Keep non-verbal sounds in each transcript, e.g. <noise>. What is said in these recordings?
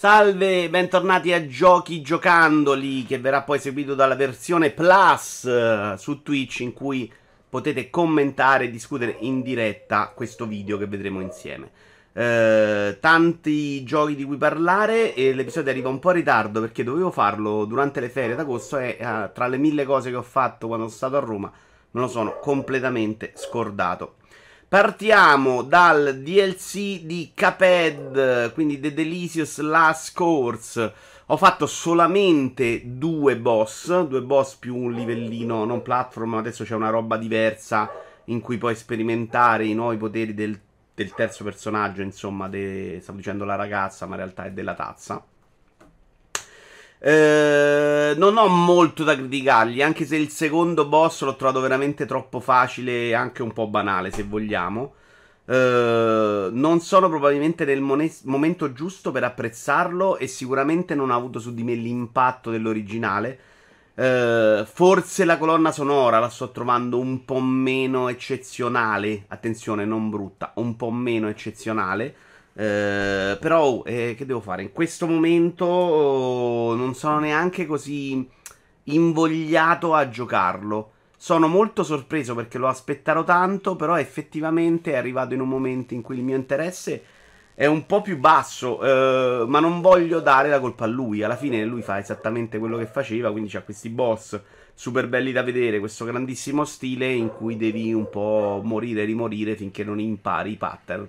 Salve, bentornati a Giochi Giocandoli, che verrà poi seguito dalla versione Plus uh, su Twitch, in cui potete commentare e discutere in diretta questo video che vedremo insieme. Uh, tanti giochi di cui parlare e l'episodio arriva un po' in ritardo perché dovevo farlo durante le ferie d'agosto e uh, tra le mille cose che ho fatto quando sono stato a Roma me lo sono completamente scordato. Partiamo dal DLC di Caped, quindi The Delicious Last Course. Ho fatto solamente due boss, due boss più un livellino non platform, adesso c'è una roba diversa in cui puoi sperimentare i nuovi poteri del, del terzo personaggio, insomma, de, stavo dicendo la ragazza, ma in realtà è della tazza. Eh, non ho molto da criticargli, anche se il secondo boss l'ho trovato veramente troppo facile e anche un po' banale, se vogliamo. Uh, non sono probabilmente nel mone- momento giusto per apprezzarlo e sicuramente non ha avuto su di me l'impatto dell'originale. Uh, forse la colonna sonora la sto trovando un po' meno eccezionale. Attenzione, non brutta, un po' meno eccezionale. Eh, però, eh, che devo fare? In questo momento oh, non sono neanche così invogliato a giocarlo. Sono molto sorpreso perché lo aspettavo tanto, però effettivamente è arrivato in un momento in cui il mio interesse è un po' più basso, eh, ma non voglio dare la colpa a lui. Alla fine lui fa esattamente quello che faceva, quindi c'ha questi boss super belli da vedere, questo grandissimo stile in cui devi un po' morire e rimorire finché non impari i pattern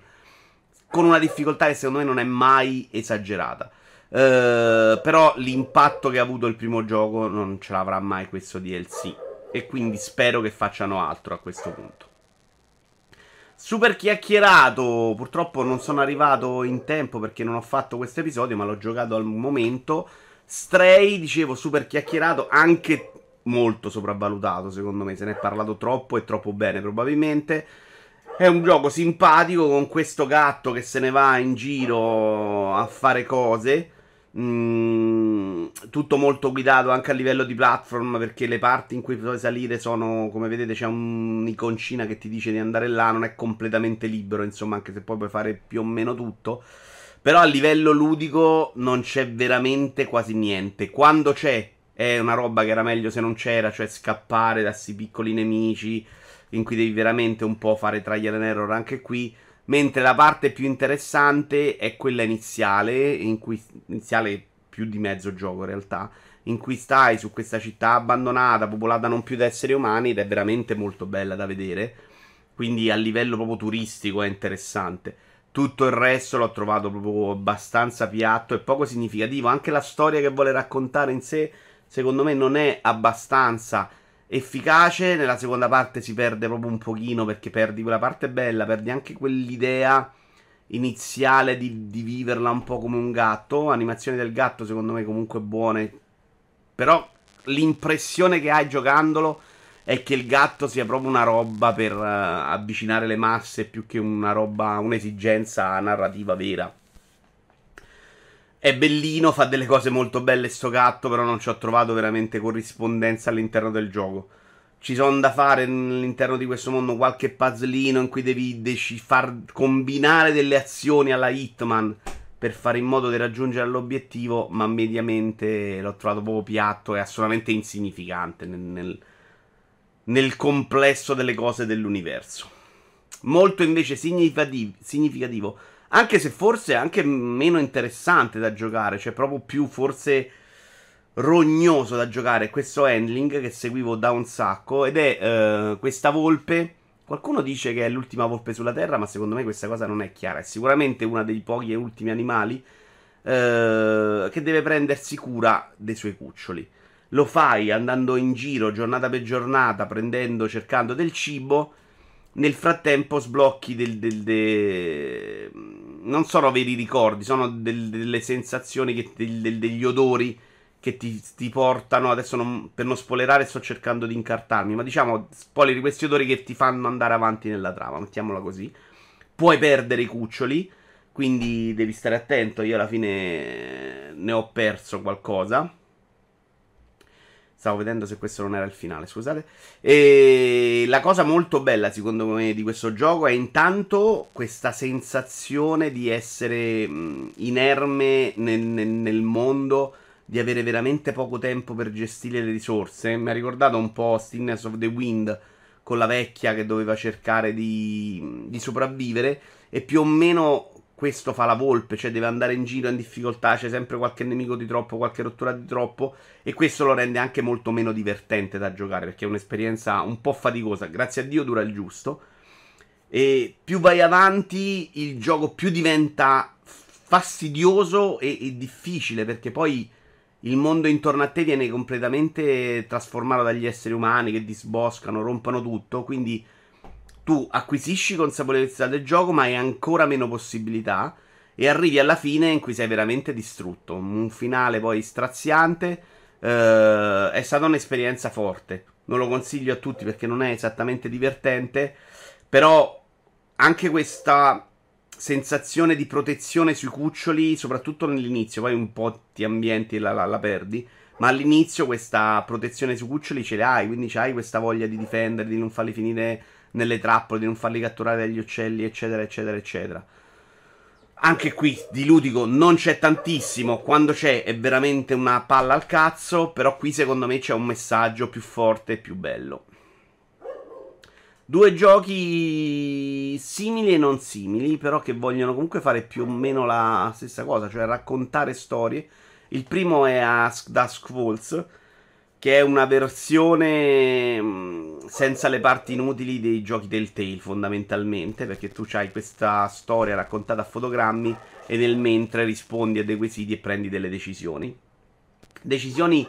con una difficoltà che secondo me non è mai esagerata. Uh, però l'impatto che ha avuto il primo gioco non ce l'avrà mai questo DLC. E quindi spero che facciano altro a questo punto. Super chiacchierato. Purtroppo non sono arrivato in tempo perché non ho fatto questo episodio, ma l'ho giocato al momento. Stray, dicevo, super chiacchierato, anche molto sopravvalutato, secondo me. Se ne è parlato troppo e troppo bene, probabilmente. È un gioco simpatico con questo gatto che se ne va in giro a fare cose. Mm, tutto molto guidato anche a livello di platform perché le parti in cui puoi salire sono, come vedete, c'è un'iconcina che ti dice di andare là. Non è completamente libero, insomma, anche se poi puoi fare più o meno tutto. Però a livello ludico non c'è veramente quasi niente. Quando c'è, è una roba che era meglio se non c'era, cioè scappare da questi piccoli nemici in cui devi veramente un po' fare trial and error anche qui. Mentre la parte più interessante è quella iniziale, in cui iniziale più di mezzo gioco in realtà, in cui stai su questa città abbandonata, popolata non più da esseri umani ed è veramente molto bella da vedere. Quindi a livello proprio turistico è interessante. Tutto il resto l'ho trovato proprio abbastanza piatto e poco significativo. Anche la storia che vuole raccontare in sé, secondo me, non è abbastanza efficace. Nella seconda parte si perde proprio un pochino perché perdi quella parte bella, perdi anche quell'idea iniziale di, di viverla un po' come un gatto. Animazioni del gatto, secondo me, comunque buone. Però l'impressione che hai giocandolo è che il gatto sia proprio una roba per uh, avvicinare le masse più che una roba, un'esigenza narrativa vera. È bellino, fa delle cose molto belle sto gatto, però non ci ho trovato veramente corrispondenza all'interno del gioco. Ci sono da fare all'interno di questo mondo qualche puzzlino in cui devi dec- far combinare delle azioni alla Hitman per fare in modo di raggiungere l'obiettivo, ma mediamente l'ho trovato proprio piatto e assolutamente insignificante nel, nel, nel complesso delle cose dell'universo. Molto invece significativo anche se forse è anche meno interessante da giocare, cioè proprio più forse rognoso da giocare questo handling che seguivo da un sacco ed è uh, questa volpe. Qualcuno dice che è l'ultima volpe sulla Terra, ma secondo me questa cosa non è chiara. È sicuramente uno dei pochi e ultimi animali uh, che deve prendersi cura dei suoi cuccioli. Lo fai andando in giro giornata per giornata, prendendo, cercando del cibo nel frattempo sblocchi del, del, del, non sono veri ricordi, sono del, delle sensazioni, che, degli odori che ti, ti portano. Adesso non, per non spoilerare sto cercando di incartarmi, ma diciamo spoileri questi odori che ti fanno andare avanti nella trama, mettiamola così. Puoi perdere i cuccioli, quindi devi stare attento. Io alla fine ne ho perso qualcosa. Stavo vedendo se questo non era il finale, scusate. E la cosa molto bella, secondo me, di questo gioco è intanto questa sensazione di essere inerme nel, nel, nel, mondo, di avere veramente poco tempo per gestire le risorse. Mi ha ricordato un po' Stillness of the Wind con la vecchia che doveva cercare di, di sopravvivere. E più o meno questo fa la volpe, cioè deve andare in giro in difficoltà, c'è sempre qualche nemico di troppo, qualche rottura di troppo e questo lo rende anche molto meno divertente da giocare perché è un'esperienza un po' faticosa, grazie a Dio dura il giusto. E più vai avanti, il gioco più diventa fastidioso e, e difficile perché poi il mondo intorno a te viene completamente trasformato dagli esseri umani che disboscano, rompono tutto, quindi tu acquisisci consapevolezza del gioco, ma hai ancora meno possibilità. E arrivi alla fine in cui sei veramente distrutto. Un finale poi straziante. Eh, è stata un'esperienza forte. Non lo consiglio a tutti perché non è esattamente divertente. Però anche questa sensazione di protezione sui cuccioli, soprattutto nell'inizio, poi un po' ti ambienti e la, la, la perdi. Ma all'inizio questa protezione sui cuccioli ce l'hai, quindi hai questa voglia di difendere, di non farli finire nelle trappole, di non farli catturare dagli uccelli, eccetera, eccetera, eccetera. Anche qui di ludico non c'è tantissimo, quando c'è è veramente una palla al cazzo, però qui secondo me c'è un messaggio più forte e più bello. Due giochi simili e non simili, però che vogliono comunque fare più o meno la stessa cosa, cioè raccontare storie. Il primo è Ask Dusk Falls, che è una versione mm, senza le parti inutili dei giochi del Tale fondamentalmente, perché tu hai questa storia raccontata a fotogrammi e nel mentre rispondi a dei quesiti e prendi delle decisioni. Decisioni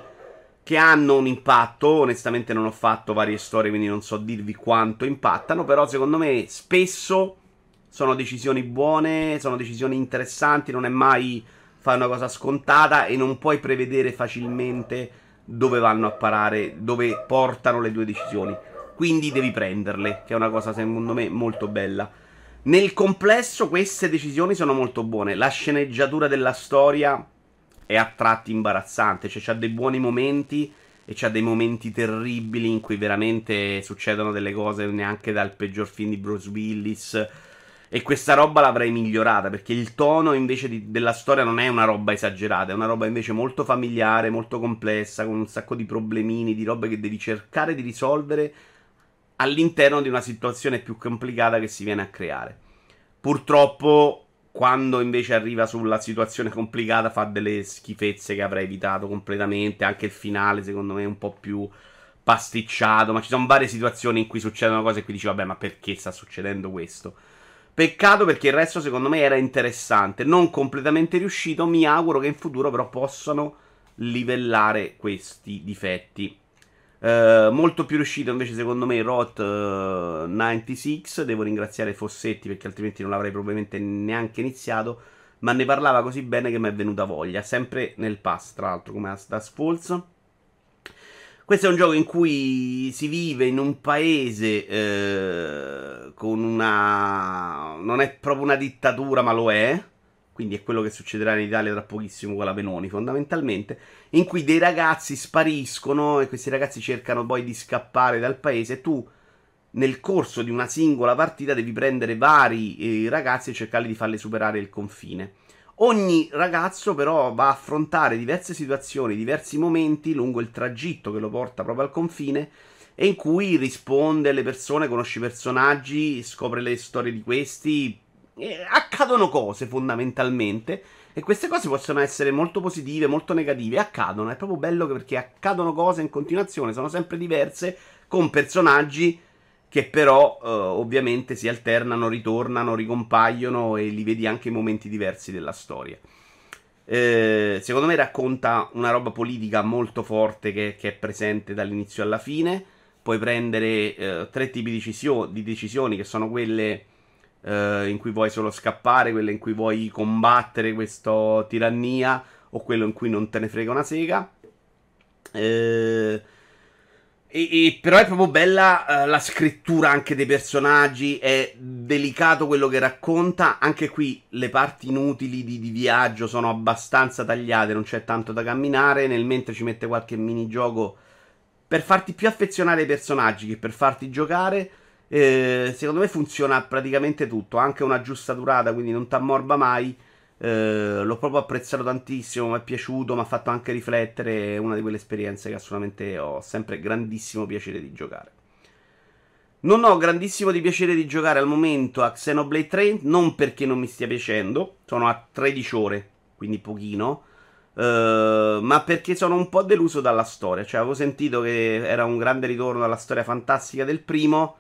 che hanno un impatto, onestamente non ho fatto varie storie, quindi non so dirvi quanto impattano, però secondo me spesso sono decisioni buone, sono decisioni interessanti, non è mai fare una cosa scontata e non puoi prevedere facilmente dove vanno a parare, dove portano le due decisioni. Quindi devi prenderle, che è una cosa secondo me molto bella. Nel complesso queste decisioni sono molto buone. La sceneggiatura della storia è a tratti imbarazzante, cioè c'ha dei buoni momenti e c'ha dei momenti terribili in cui veramente succedono delle cose neanche dal peggior film di Bruce Willis e questa roba l'avrei migliorata perché il tono invece di, della storia non è una roba esagerata, è una roba invece molto familiare, molto complessa, con un sacco di problemini, di robe che devi cercare di risolvere all'interno di una situazione più complicata che si viene a creare. Purtroppo, quando invece arriva sulla situazione complicata, fa delle schifezze che avrei evitato completamente. Anche il finale, secondo me, è un po' più pasticciato. Ma ci sono varie situazioni in cui succedono cose e qui dici, vabbè, ma perché sta succedendo questo? Peccato perché il resto secondo me era interessante, non completamente riuscito, mi auguro che in futuro però possano livellare questi difetti. Uh, molto più riuscito invece secondo me Rot uh, 96 devo ringraziare Fossetti perché altrimenti non l'avrei probabilmente neanche iniziato. Ma ne parlava così bene che mi è venuta voglia. Sempre nel pass tra l'altro come Asdas Falls questo è un gioco in cui si vive in un paese eh, con una... non è proprio una dittatura, ma lo è. Quindi è quello che succederà in Italia tra pochissimo con la Penoni, fondamentalmente. In cui dei ragazzi spariscono e questi ragazzi cercano poi di scappare dal paese. E tu, nel corso di una singola partita, devi prendere vari eh, ragazzi e cercarli di farli superare il confine. Ogni ragazzo però va a affrontare diverse situazioni, diversi momenti lungo il tragitto che lo porta proprio al confine e in cui risponde alle persone, conosce i personaggi, scopre le storie di questi. accadono cose fondamentalmente e queste cose possono essere molto positive, molto negative, accadono, è proprio bello perché accadono cose in continuazione, sono sempre diverse con personaggi che però eh, ovviamente si alternano, ritornano, ricompaiono e li vedi anche in momenti diversi della storia. Eh, secondo me racconta una roba politica molto forte che, che è presente dall'inizio alla fine. Puoi prendere eh, tre tipi di, decisio- di, decisioni che sono quelle eh, in cui vuoi solo scappare, quelle in cui vuoi combattere questa tirannia o quello in cui non te ne frega una sega. Eh e, e, però è proprio bella uh, la scrittura anche dei personaggi, è delicato quello che racconta. Anche qui le parti inutili di, di, viaggio sono abbastanza tagliate, non c'è tanto da camminare. Nel mentre ci mette qualche minigioco per farti più affezionare ai personaggi che per farti giocare. Eh, secondo me funziona praticamente tutto, anche una giusta durata, quindi non ti ammorba mai. Eh, l'ho proprio apprezzato tantissimo, mi è piaciuto, mi ha fatto anche riflettere. È una di quelle esperienze che assolutamente ho sempre grandissimo piacere di giocare. Non ho grandissimo di piacere di giocare al momento a Xenoblade 3, non perché non mi stia piacendo, sono a 13 ore, quindi pochino. Uh, ma perché sono un po' deluso dalla storia. Cioè, avevo sentito che era un grande ritorno alla storia fantastica del primo.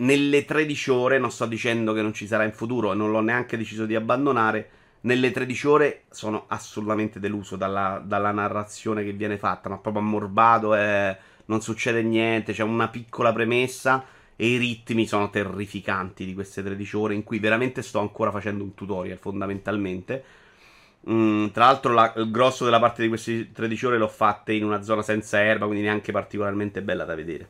Nelle 13 ore, non sto dicendo che non ci sarà in futuro e non l'ho neanche deciso di abbandonare. Nelle 13 ore sono assolutamente deluso dalla, dalla narrazione che viene fatta, ma proprio ammorbato e non succede niente. C'è una piccola premessa e i ritmi sono terrificanti di queste 13 ore in cui veramente sto ancora facendo un tutorial fondamentalmente Mm, tra l'altro, la, il grosso della parte di queste 13 ore l'ho fatte in una zona senza erba, quindi neanche particolarmente bella da vedere.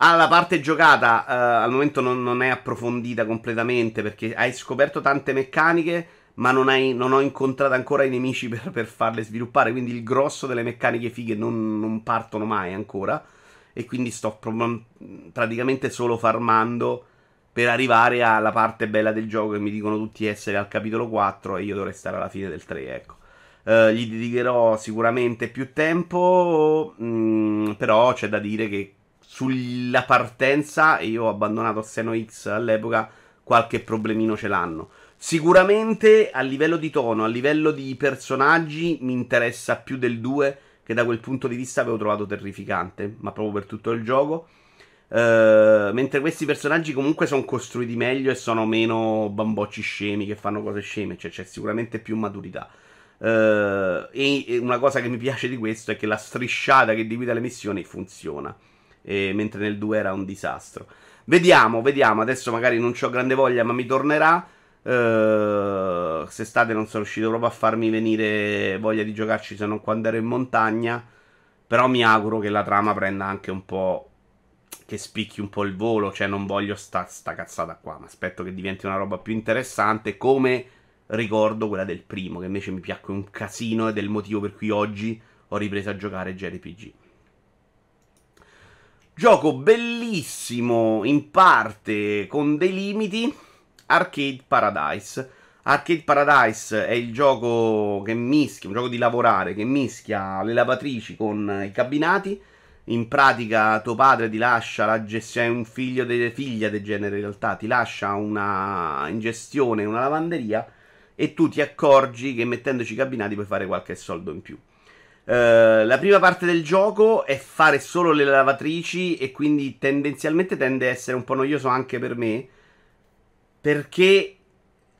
Ah, la parte giocata uh, al momento non, non, è approfondita completamente perché hai scoperto tante meccaniche, ma non, hai, non ho incontrato ancora i nemici per, per, farle sviluppare. Quindi il grosso delle meccaniche fighe non, non partono mai ancora. E quindi sto pro- praticamente solo farmando per arrivare alla parte bella del gioco che mi dicono tutti essere al capitolo 4 e io dovrei stare alla fine del 3, ecco. Uh, gli dedicherò sicuramente più tempo, mh, mm, però c'è da dire che sulla partenza, e io ho abbandonato Seno X all'epoca, qualche problemino ce l'hanno. Sicuramente a livello di tono, a livello di personaggi, mi interessa più del 2, che da quel punto di vista avevo trovato terrificante, ma proprio per tutto il gioco. Uh, mentre questi personaggi comunque sono costruiti meglio e sono meno bambocci scemi che fanno cose sceme, cioè c'è sicuramente più maturità. Uh, e una cosa che mi piace di questo è che la strisciata che divide le missioni funziona, e, mentre nel 2 era un disastro. Vediamo, vediamo, adesso magari non ho grande voglia ma mi tornerà. Uh, quest'estate non sono riuscito proprio a farmi venire voglia di giocarci se non quando ero in montagna. Però mi auguro che la trama prenda anche un po' che spicchi un po' il volo, cioè non voglio sta, sta cazzata qua, ma aspetto che diventi una roba più interessante, come ricordo quella del primo, che invece mi piacque un casino ed è il motivo per cui oggi ho ripreso a giocare JRPG. Gioco bellissimo, in parte con dei limiti, Arcade Paradise. Arcade Paradise è il gioco che mischia, un gioco di lavorare che mischia le lavatrici con i cabinati in pratica tuo padre ti lascia la gestione, un figlio de, figlia del genere in realtà, ti lascia una in gestione una lavanderia e tu ti accorgi che mettendoci i cabinati puoi fare qualche soldo in più. Uh, la prima parte del gioco è fare solo le lavatrici e quindi tendenzialmente tende a essere un po' noioso anche per me perché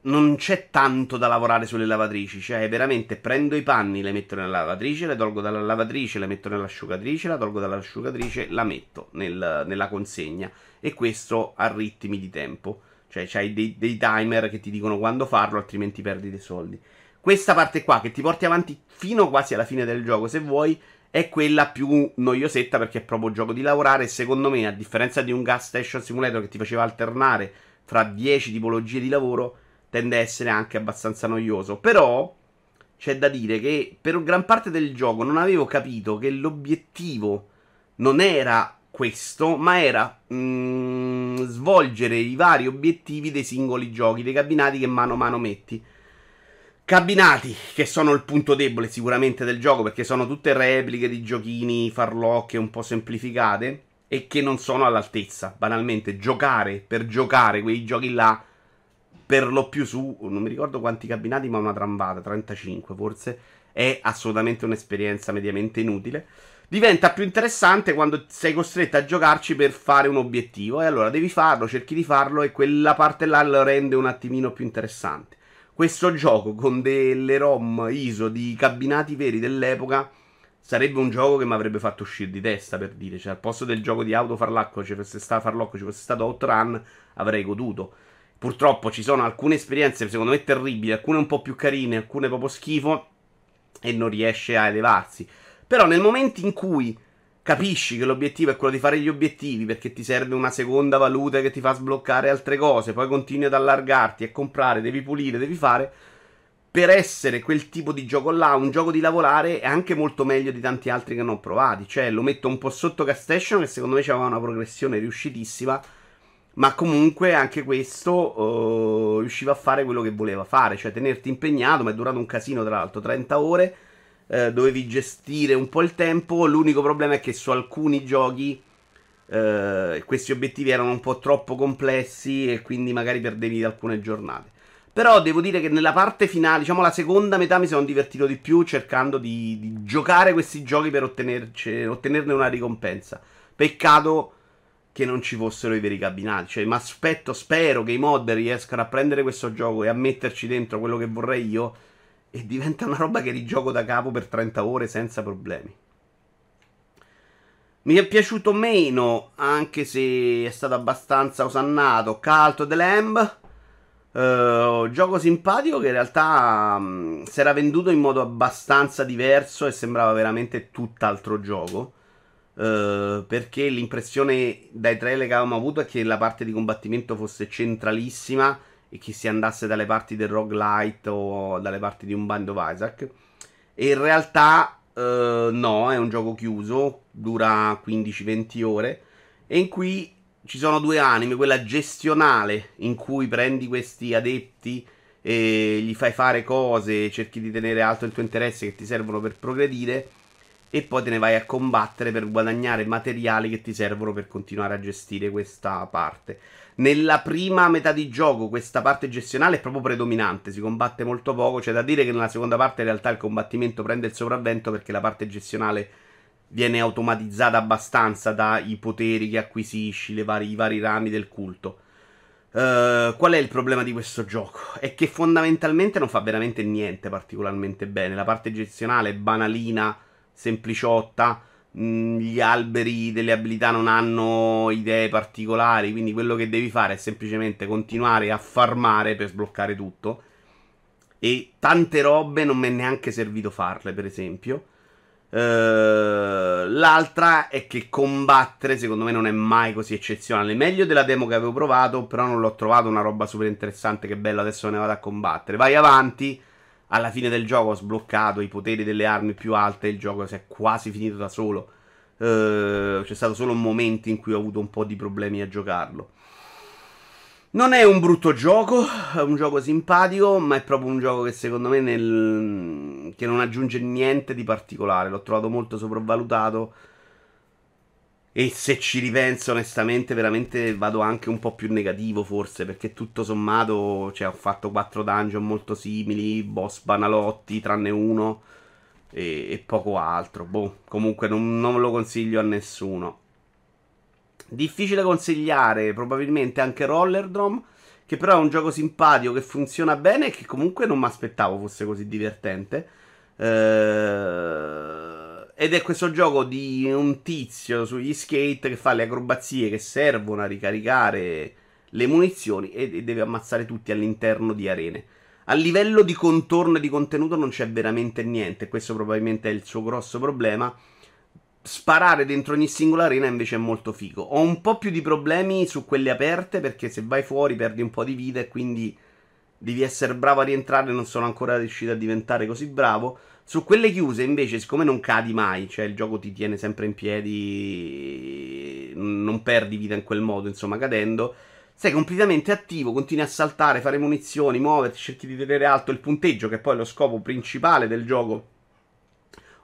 non c'è tanto da lavorare sulle lavatrici, cioè veramente prendo i panni, le metto nella lavatrice, le tolgo dalla lavatrice, le metto nell'asciugatrice, la tolgo dall'asciugatrice, la metto nel, nella consegna. E questo a ritmi di tempo, cioè c'hai dei, dei timer che ti dicono quando farlo, altrimenti perdi dei soldi. Questa parte qua che ti porti avanti fino quasi alla fine del gioco, se vuoi, è quella più noiosetta perché è proprio gioco di lavorare secondo me, a differenza di un gas station simulator che ti faceva alternare fra 10 tipologie di lavoro, tende a essere anche abbastanza noioso. Però c'è da dire che per gran parte del gioco non avevo capito che l'obiettivo non era questo, ma era mm, svolgere i vari obiettivi dei singoli giochi, dei cabinati che mano a mano metti. Cabinati che sono il punto debole sicuramente del gioco perché sono tutte repliche di giochini farlocche un po' semplificate e che non sono all'altezza. Banalmente, giocare per giocare quei giochi là per lo più su, non mi ricordo quanti cabinati, ma una trambata, 35 forse, è assolutamente un'esperienza mediamente inutile. Diventa più interessante quando sei costretto a giocarci per fare un obiettivo e allora devi farlo, cerchi di farlo e quella parte là lo rende un attimino più interessante. Questo gioco con delle ROM ISO di cabinati veri dell'epoca sarebbe un gioco che mi avrebbe fatto uscire di testa per dire, cioè al posto del gioco di auto farlocco ci fosse stato farlocco, ci fosse stato Outrun, avrei goduto. Purtroppo ci sono alcune esperienze, secondo me, terribili, alcune un po' più carine, alcune proprio schifo, e non riesce a elevarsi. Però nel momento in cui capisci che l'obiettivo è quello di fare gli obiettivi perché ti serve una seconda valuta che ti fa sbloccare altre cose, poi continui ad allargarti e comprare, devi pulire, devi fare, per essere quel tipo di gioco là, un gioco di lavorare, è anche molto meglio di tanti altri che non ho provati. Cioè, lo metto un po' sotto Castation, che secondo me aveva una progressione riuscitissima. Ma comunque anche questo uh, riusciva a fare quello che voleva fare, cioè tenerti impegnato, ma è durato un casino tra l'altro, 30 ore, uh, dovevi gestire un po' il tempo, l'unico problema è che su alcuni giochi uh, questi obiettivi erano un po' troppo complessi e quindi magari perdevi alcune giornate. Però devo dire che nella parte finale, diciamo la seconda metà, mi sono divertito di più cercando di, di giocare questi giochi per ottenerne una ricompensa. Peccato che non ci fossero i veri cabinati. Cioè, mi aspetto, spero che i mod riescano a prendere questo gioco e a metterci dentro quello che vorrei io. E diventa una roba che rigioco da capo per 30 ore senza problemi. Mi è piaciuto meno, anche se è stato abbastanza osannato, Cult the Lamb. Uh, gioco simpatico che in realtà um, si era venduto in modo abbastanza diverso e sembrava veramente tutt'altro gioco. Uh, perché l'impressione dai trailer che avevamo avuto è che la parte di combattimento fosse centralissima e che si andasse dalle parti del roguelite o dalle parti di un Band of Isaac. E in realtà uh, no, è un gioco chiuso, dura 15-20 ore. E in cui ci sono due anime, quella gestionale in cui prendi questi adepti e gli fai fare cose, cerchi di tenere alto il tuo interesse che ti servono per progredire e poi te ne vai a combattere per guadagnare materiali che ti servono per continuare a gestire questa parte. Nella prima metà di gioco questa parte gestionale è proprio predominante, si combatte molto poco, c'è da dire che nella seconda parte in realtà il combattimento prende il sopravvento perché la parte gestionale viene automatizzata abbastanza dai poteri che acquisisci, vari, i vari rami del culto. Uh, qual è il problema di questo gioco? <laughs> È che fondamentalmente non fa veramente niente particolarmente bene. La parte gestionale è banalina, sempliciotta. Mm, gli alberi delle abilità non hanno idee particolari. Quindi quello che devi fare è semplicemente continuare a farmare per sbloccare tutto. E tante robe non mi è neanche servito farle, per esempio. Uh, l'altra è che combattere secondo me non è mai così eccezionale. Meglio della demo che avevo provato, però non l'ho trovato una roba super interessante. Che bello, adesso ne vado a combattere. Vai avanti. Alla fine del gioco ho sbloccato i poteri delle armi più alte. Il gioco si è quasi finito da solo. Uh, c'è stato solo un momento in cui ho avuto un po' di problemi a giocarlo. Non è un brutto gioco, è un gioco simpatico, ma è proprio un gioco che secondo me nel... che non aggiunge niente di particolare. L'ho trovato molto sopravvalutato. E se ci ripenso onestamente, veramente vado anche un po' più negativo forse, perché tutto sommato, cioè, ho fatto quattro dungeon molto simili, boss banalotti, tranne uno, e, e poco altro. Boh, comunque non, non lo consiglio a nessuno. Difficile consigliare, probabilmente anche Rollerdrome, che però è un gioco simpatico che funziona bene e che comunque non mi aspettavo fosse così divertente. Uh, ed è questo gioco di un tizio sugli skate che fa le acrobazie che servono a ricaricare le munizioni e, deve ammazzare tutti all'interno di arene. A livello di contorno e di contenuto non c'è veramente niente, questo probabilmente è il suo grosso problema sparare dentro ogni singola arena invece è molto figo. Ho un po' più di problemi su quelle aperte perché se vai fuori perdi un po' di vita e quindi devi essere bravo a rientrare. Non sono ancora riuscito a diventare così bravo. Su quelle chiuse invece, siccome non cadi mai, cioè il gioco ti tiene sempre in piedi, non perdi vita in quel modo, insomma, cadendo. Sei completamente attivo, continui a saltare, fare munizioni, muoverti, cerchi di tenere alto il punteggio, che è poi lo scopo principale del gioco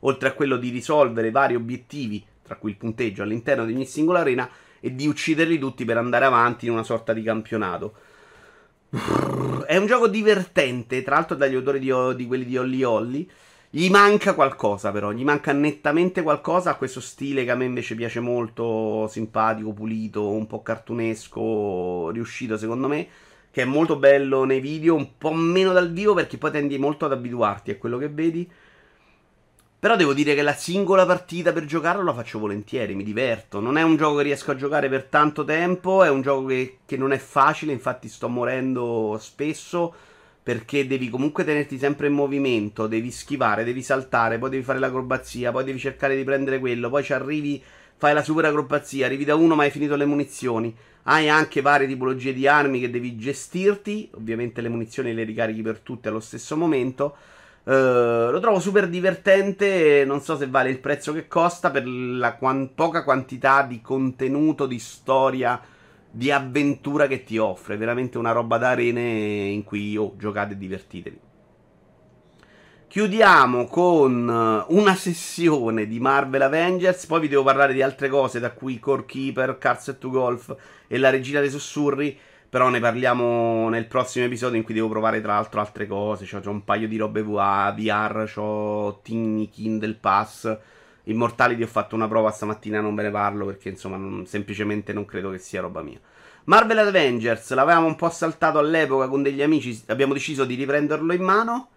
oltre a quello di risolvere vari obiettivi, tra cui il punteggio all'interno di ogni singola arena, e di ucciderli tutti per andare avanti in una sorta di campionato. È un gioco divertente, tra l'altro dagli odori di, di quelli di Holly Holly. Gli manca qualcosa però, gli manca nettamente qualcosa a questo stile che a me invece piace molto, simpatico, pulito, un po' cartunesco, riuscito secondo me, che è molto bello nei video, un po' meno dal vivo perché poi tendi molto ad abituarti a quello che vedi. Però devo dire che la singola partita per giocarlo la faccio volentieri, mi diverto. Non è un gioco che riesco a giocare per tanto tempo, è un gioco che, che non è facile, infatti sto morendo spesso perché devi comunque tenerti sempre in movimento, devi schivare, devi saltare, poi devi fare l'acrobazia, poi devi cercare di prendere quello, poi ci arrivi, fai la super acrobazia, arrivi da uno ma hai finito le munizioni, Hai anche varie tipologie di armi che devi gestirti. Ovviamente le munizioni le ricarichi per tutte allo stesso momento. Uh, lo trovo super divertente. Non so se vale il prezzo che costa per la quan- poca quantità di contenuto, di storia, di avventura che ti offre. Veramente una roba da arene in cui oh, giocate e divertitevi. Chiudiamo con eh, una sessione di Marvel Avengers. Poi vi devo parlare di altre cose, da cui Core Keeper, Cars to Golf e la Regina dei Sussurri. Però ne parliamo nel prossimo episodio in cui devo provare tra l'altro altre cose. Cioè, ho un paio di robe VR, ho Tiny Kindle Pass. Immortality ho fatto una prova stamattina, non ve ne parlo perché insomma non, semplicemente non credo che sia roba mia. Marvel Avengers l'avevamo un po' saltato all'epoca con degli amici, abbiamo deciso di riprenderlo in mano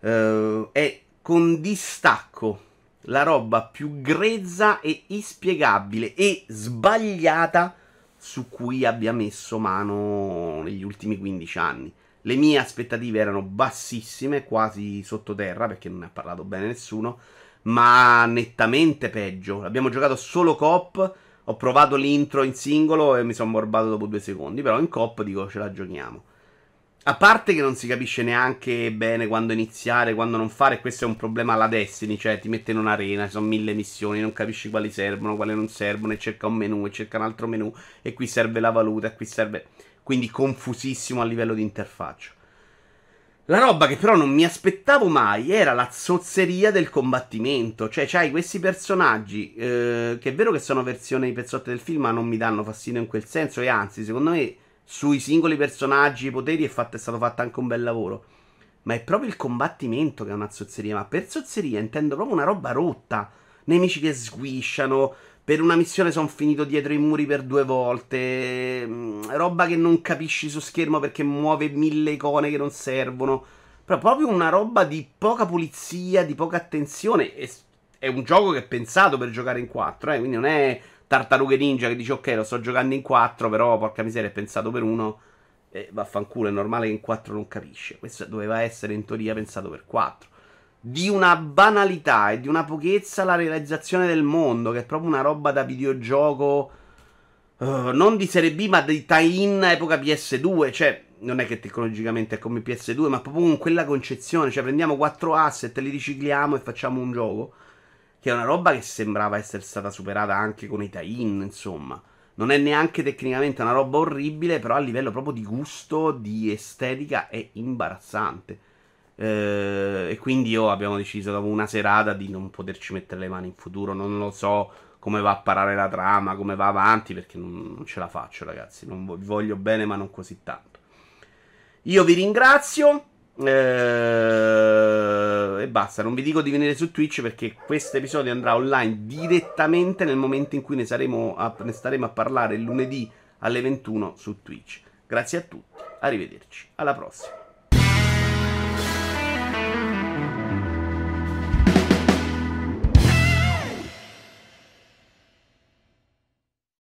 uh, è con distacco la roba più grezza e inspiegabile e sbagliata su cui abbia messo mano negli ultimi 15 anni. Le mie aspettative erano bassissime, quasi sottoterra, perché non ne ha parlato bene nessuno, ma nettamente peggio. Abbiamo giocato solo cop, ho provato l'intro in singolo e mi sono morbato dopo due secondi, però in cop dico ce la giochiamo. A parte che non si capisce neanche bene quando iniziare, quando non fare, questo è un problema alla Destiny, cioè ti mette in un'arena, ci sono mille missioni, non capisci quali servono, quali non servono, e cerca un menu, e cerca un altro menu, e qui serve la valuta, e qui serve... Quindi confusissimo a livello di interfaccia. La roba che però non mi aspettavo mai era la zozzeria del combattimento. Cioè, c'hai questi personaggi eh, che è vero che sono versioni pezzotte del film, ma non mi danno fastidio in quel senso. E anzi, secondo me sui singoli personaggi e poteri è, fatto, è stato fatto anche un bel lavoro. Ma è proprio il combattimento che è una zozzeria. Ma per zozzeria intendo proprio una roba rotta. Nemici che sguisciano. Per una missione sono finito dietro i muri per due volte. Mm, roba che non capisci su schermo perché muove mille icone che non servono. Però proprio una roba di poca pulizia, di poca attenzione. È un gioco che è pensato per giocare in quattro, eh? quindi non è Tartarughe Ninja che dice ok lo sto giocando in 4 però porca miseria è pensato per uno e vaffanculo è normale che in 4 non capisce questo doveva essere in teoria pensato per 4 di una banalità e di una pochezza la realizzazione del mondo che è proprio una roba da videogioco uh, non di serie B ma di tie-in epoca PS2 cioè non è che tecnologicamente è come PS2 ma proprio con quella concezione cioè prendiamo 4 asset li ricicliamo e facciamo un gioco che è una roba che sembrava essere stata superata anche con i tie-in, insomma. Non è neanche tecnicamente una roba orribile, però a livello proprio di gusto, di estetica, è imbarazzante. Eh, e quindi io abbiamo deciso dopo una serata di non poterci mettere le mani in futuro. Non lo so come va a parare la trama, come va avanti, perché non, non ce la faccio, ragazzi. Non vi voglio bene, ma non così tanto. Io vi ringrazio. Eh, e basta, non vi dico di venire su Twitch perché questo episodio andrà online direttamente nel momento in cui ne, a, ne staremo a parlare lunedì alle 21 su Twitch. Grazie a tutti, arrivederci, alla prossima.